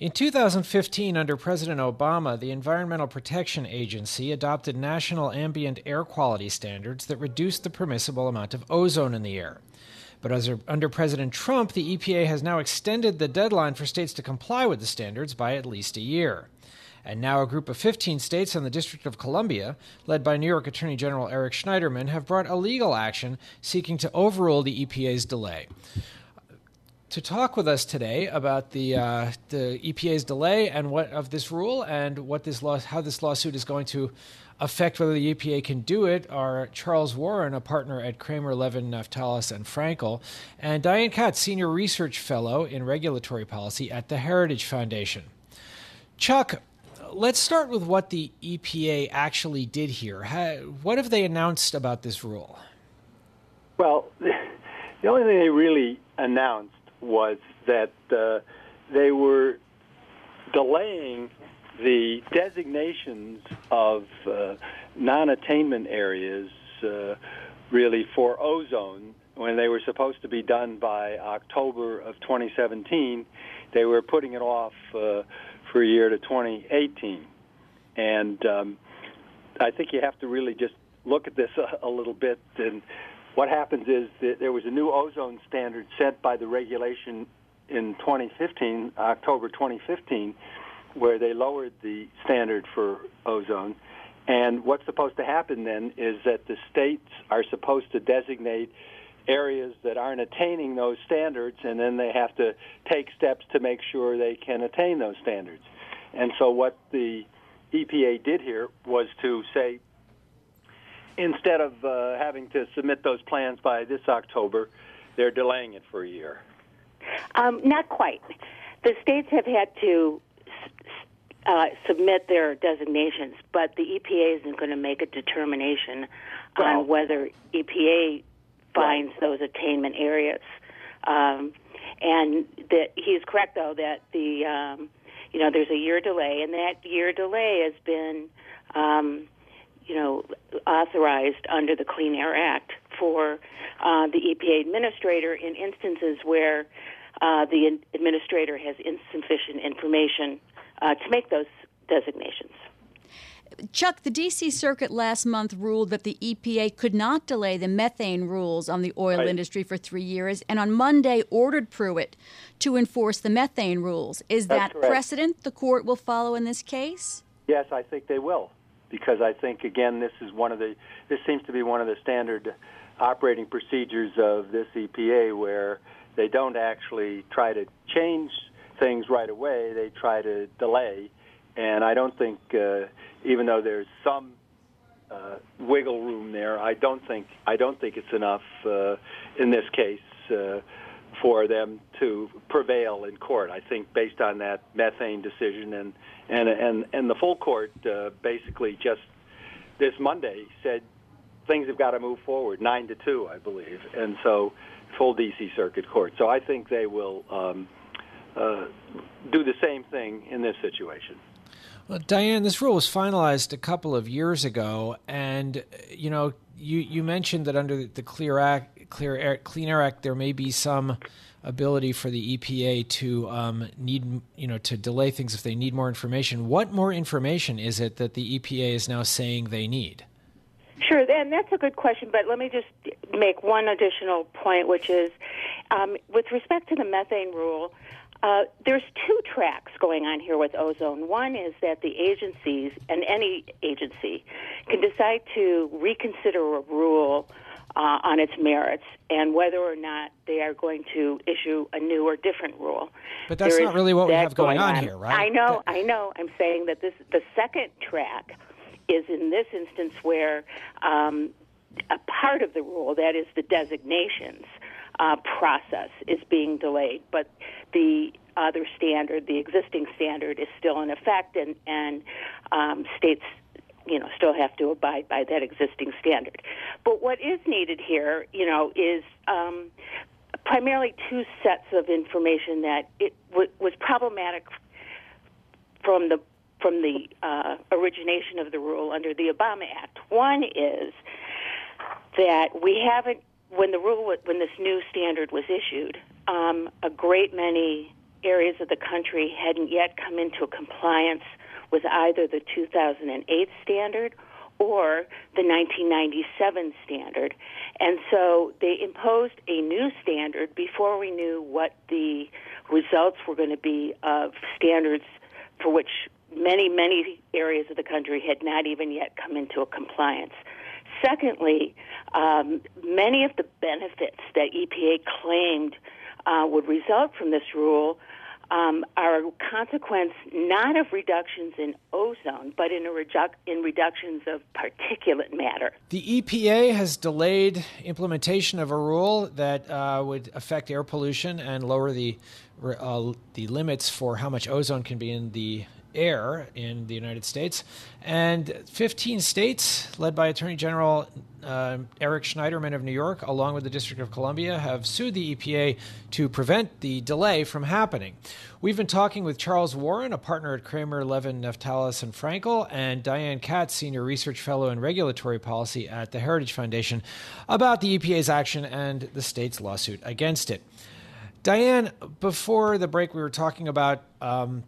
In 2015, under President Obama, the Environmental Protection Agency adopted national ambient air quality standards that reduced the permissible amount of ozone in the air. But as, under President Trump, the EPA has now extended the deadline for states to comply with the standards by at least a year. And now a group of 15 states and the District of Columbia, led by New York Attorney General Eric Schneiderman, have brought a legal action seeking to overrule the EPA's delay to talk with us today about the uh, the EPA's delay and what of this rule and what this law, how this lawsuit is going to affect whether the EPA can do it are Charles Warren, a partner at Kramer, Levin, Naftalis, and Frankel, and Diane Katz, senior research fellow in regulatory policy at the Heritage Foundation. Chuck, let's start with what the EPA actually did here. what have they announced about this rule? Well, the only thing they really announced was that uh, they were delaying the designations of uh, non-attainment areas uh, really for ozone. When they were supposed to be done by October of 2017 they were putting it off uh, for a year to 2018 and um, I think you have to really just look at this a, a little bit and what happens is that there was a new ozone standard set by the regulation in 2015, October 2015, where they lowered the standard for ozone. And what's supposed to happen then is that the states are supposed to designate areas that aren't attaining those standards, and then they have to take steps to make sure they can attain those standards. And so, what the EPA did here was to say, instead of uh, having to submit those plans by this October, they're delaying it for a year. Um, not quite. The states have had to uh, submit their designations, but the EPA isn't going to make a determination well, on whether EPA finds right. those attainment areas. Um, and that he's correct, though, that the um, you know there's a year delay, and that year delay has been um, you know, authorized under the Clean Air Act for uh, the EPA administrator in instances where uh, the administrator has insufficient information uh, to make those designations. Chuck, the D.C. Circuit last month ruled that the EPA could not delay the methane rules on the oil right. industry for three years, and on Monday ordered Pruitt to enforce the methane rules. Is That's that correct. precedent the court will follow in this case? Yes, I think they will because I think again this is one of the this seems to be one of the standard operating procedures of this EPA where they don't actually try to change things right away. They try to delay. And I don't think uh, even though there's some uh, wiggle room there I don't think I don't think it's enough uh, in this case uh, for them to prevail in court. I think based on that methane decision and and and and the full court uh, basically just this Monday said things have got to move forward nine to two, I believe, and so full DC Circuit Court. So I think they will um, uh, do the same thing in this situation. Well, Diane, this rule was finalized a couple of years ago, and you know, you you mentioned that under the Clear Act Clear Air, Clean Air Act, there may be some ability for the EPA to um, need, you know, to delay things if they need more information. What more information is it that the EPA is now saying they need? Sure, and that's a good question. But let me just make one additional point, which is, um, with respect to the methane rule. Uh, there's two tracks going on here with ozone. One is that the agencies, and any agency, can decide to reconsider a rule uh, on its merits and whether or not they are going to issue a new or different rule. But that's there not really what we have going, on, on, here, right? I know, I know. I'm saying that this the second track is in this instance where um, a part of the rule, that is the designations uh, process, is being delayed, but the other standard, the existing standard, is still in effect, and and um, states you know still have to abide by that existing standard. But what is needed here, you know, is um, primarily two sets of information that it w- was problematic from the from the uh, origination of the rule under the Obama Act. One is that we haven't when the rule when this new standard was issued, um, a great many areas of the country hadn't yet come into compliance with either the 2008 standard or the 1997 standard. And so they imposed a new standard before we knew what the results were going to be of standards for which many, many areas of the country had not even yet come into a compliance. Secondly, um, many of the benefits that EPA claimed uh, would result from this rule um, are a consequence not of reductions in ozone, but in, redu- in reductions of particulate matter. The EPA has delayed implementation of a rule that uh, would affect air pollution and lower the uh, the limits for how much ozone can be in the air in the United States. And 15 states, led by Attorney General uh, Eric Schneiderman of New York, along with the District of Columbia, have sued the EPA to prevent the delay from happening. We've been talking with Charles Warren, a partner at Kramer, Levin, Naftalis, and Frankel, and Diane Katz, Senior Research Fellow in Regulatory Policy at the Heritage Foundation, about the EPA's action and the state's lawsuit against it. Diane, before the break, we were talking about um,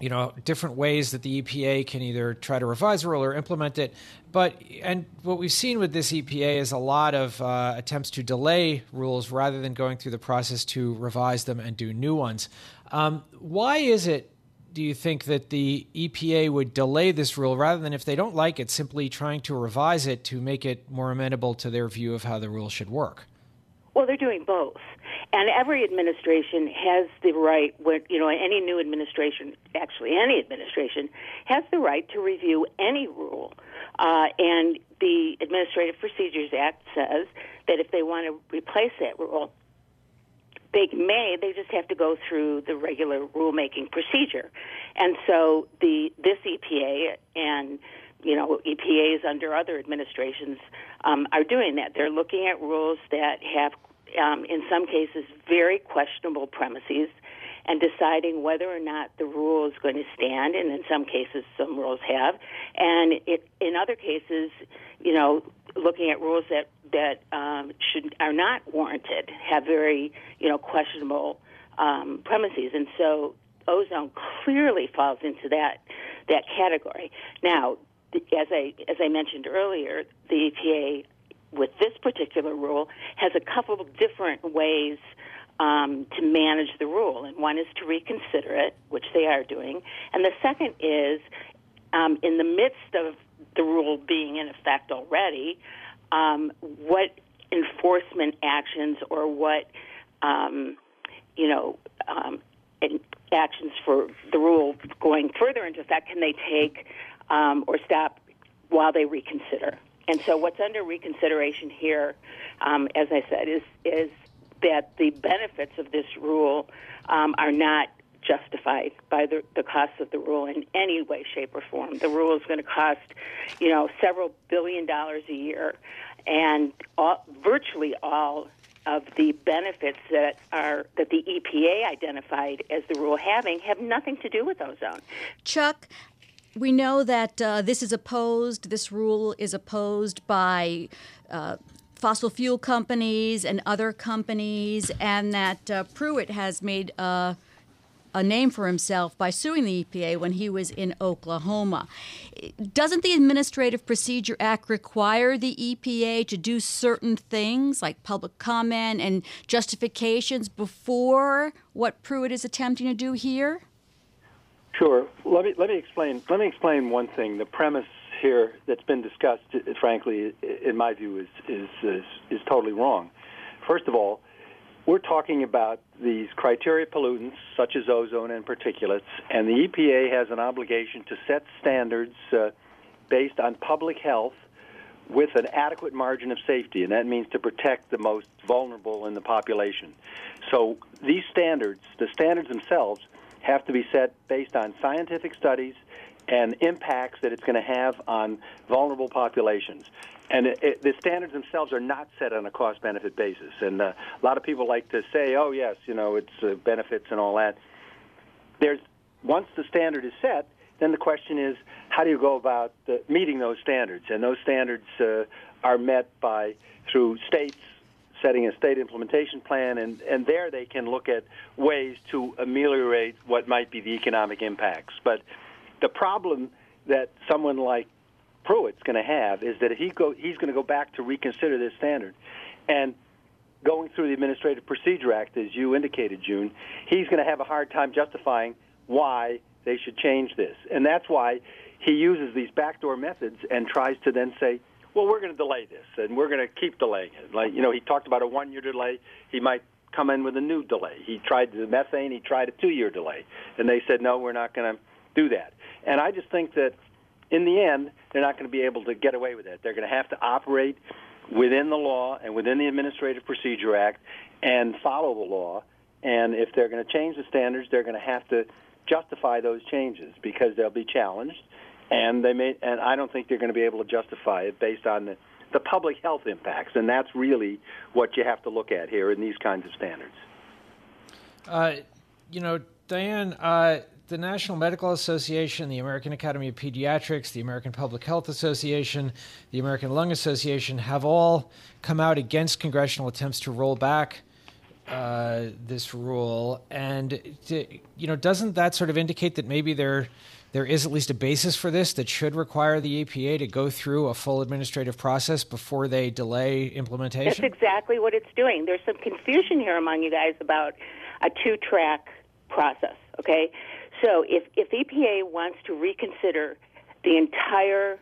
you know different ways that the EPA can either try to revise a rule or implement it. But and what we've seen with this EPA is a lot of uh, attempts to delay rules rather than going through the process to revise them and do new ones. Um, why is it? Do you think that the EPA would delay this rule rather than, if they don't like it, simply trying to revise it to make it more amenable to their view of how the rule should work? Well, they're doing both. And every administration has the right, you know, any new administration, actually any administration, has the right to review any rule. Uh, and the Administrative Procedures Act says that if they want to replace that rule, they may. They just have to go through the regular rulemaking procedure. And so the this EPA and you know EPAs under other administrations um, are doing that. They're looking at rules that have um, in some cases, very questionable premises and deciding whether or not the rule is going to stand. And in some cases, some rules have. And it, in other cases, you know, looking at rules that that um, should are not warranted, have very you know questionable um, premises. And so, ozone clearly falls into that that category. Now, as I as I mentioned earlier, the EPA with this particular rule has a couple of different ways um, to manage the rule. And one is to reconsider it, which they are doing. And the second is um, in the midst of the rule being in effect already, um, what enforcement actions or what, um, you know, um, actions for the rule going further into effect can they take um, or stop while they reconsider? And so, what's under reconsideration here, um, as I said, is is that the benefits of this rule um, are not justified by the, the cost of the rule in any way, shape, or form. The rule is going to cost, you know, several billion dollars a year, and all, virtually all of the benefits that are that the EPA identified as the rule having have nothing to do with ozone. Chuck, we know that uh, this is opposed, this rule is opposed by uh, fossil fuel companies and other companies, and that uh, Pruitt has made a, a name for himself by suing the EPA when he was in Oklahoma. Doesn't the Administrative Procedure Act require the EPA to do certain things like public comment and justifications before what Pruitt is attempting to do here? Sure. Let me let me explain. Let me explain one thing. The premise here that's been discussed, frankly, in my view, is is is, is totally wrong. First of all, we're talking about these criteria pollutants such as ozone and particulates, and the EPA has an obligation to set standards uh, based on public health with an adequate margin of safety, and that means to protect the most vulnerable in the population. So these standards, the standards themselves, have to be set based on scientific studies and impacts that it's going to have on vulnerable populations. And it, it, the standards themselves are not set on a cost benefit basis. And uh, a lot of people like to say, oh, yes, you know, it's uh, benefits and all that. There's Once the standard is set, then the question is, how do you go about meeting those standards? And those standards uh, are met by through states setting a state implementation plan, and, and there they can look at ways to ameliorate what might be the economic impacts. But the problem that someone like Pruitt's going to have is that he go he's going to go back to reconsider this standard, and going through the Administrative Procedure Act, as you indicated, June, he's going to have a hard time justifying why they should change this, and that's why he uses these backdoor methods and tries to then say, well, we're going to delay this, and we're going to keep delaying it. Like you know, he talked about a one-year delay. He might come in with a new delay. He tried the methane. He tried a two-year delay, and they said no, we're not going to do that. And I just think that in the end, they're not going to be able to get away with it. They're going to have to operate within the law and within the Administrative Procedure Act and follow the law. And if they're going to change the standards, they're going to have to justify those changes because they'll be challenged and they may and I don't think they're going to be able to justify it based on the, the public health impacts, and that's really what you have to look at here in these kinds of standards. Uh, you know, Diane, uh, the National Medical Association, the American Academy of Pediatrics, the American Public Health Association, the American Lung Association have all come out against congressional attempts to roll back uh, this rule. And to, you know, doesn't that sort of indicate that maybe they're there is at least a basis for this that should require the EPA to go through a full administrative process before they delay implementation? That's exactly what it's doing. There's some confusion here among you guys about a two track process, okay? So if, if EPA wants to reconsider the entire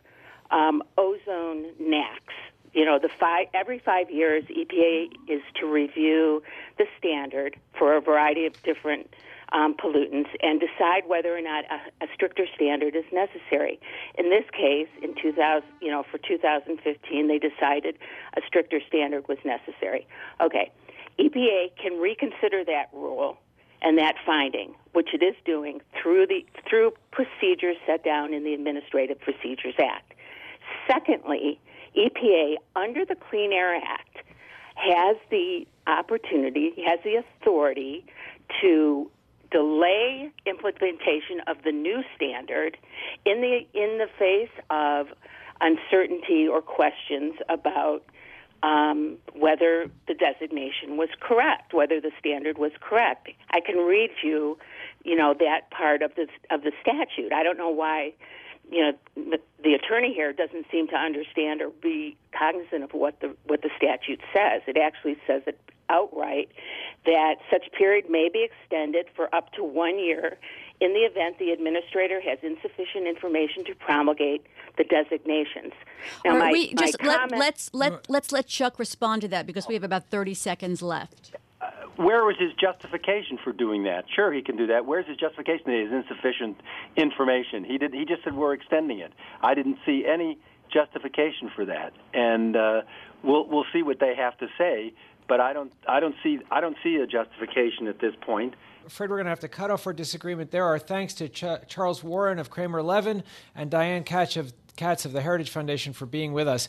um, ozone NAAQS, you know, the five, every five years, EPA is to review the standard for a variety of different um, pollutants and decide whether or not a, a, stricter standard is necessary. In this case, in 2000, you know, for 2015, they decided a stricter standard was necessary. Okay, EPA can reconsider that rule and that finding, which it is doing through the through procedures set down in the Administrative Procedures Act. Secondly, EPA under the Clean Air Act has the opportunity, has the authority to delay implementation of the new standard in the in the face of uncertainty or questions about um, whether the designation was correct, whether the standard was correct. I can read you, you know, that part of the of the statute. I don't know why, you know, the, the attorney here doesn't seem to understand or be cognizant of what the what the statute says. It actually says it outright that such period may be extended for up to one year in the event the administrator has insufficient information to promulgate the designations. Now, my, we just my let, let's let let's let Chuck respond to that because we have about thirty seconds left. Where was his justification for doing that? Sure, he can do that. Where's his justification that he insufficient information? He did. He just said we're extending it. I didn't see any justification for that, and uh, we'll we'll see what they have to say but I don't I don't see I don't see a justification at this point. Fred, we're going to have to cut off our disagreement there. Our thanks to Ch- Charles Warren of Kramer Levin and Diane Katz of, Katz of the Heritage Foundation for being with us.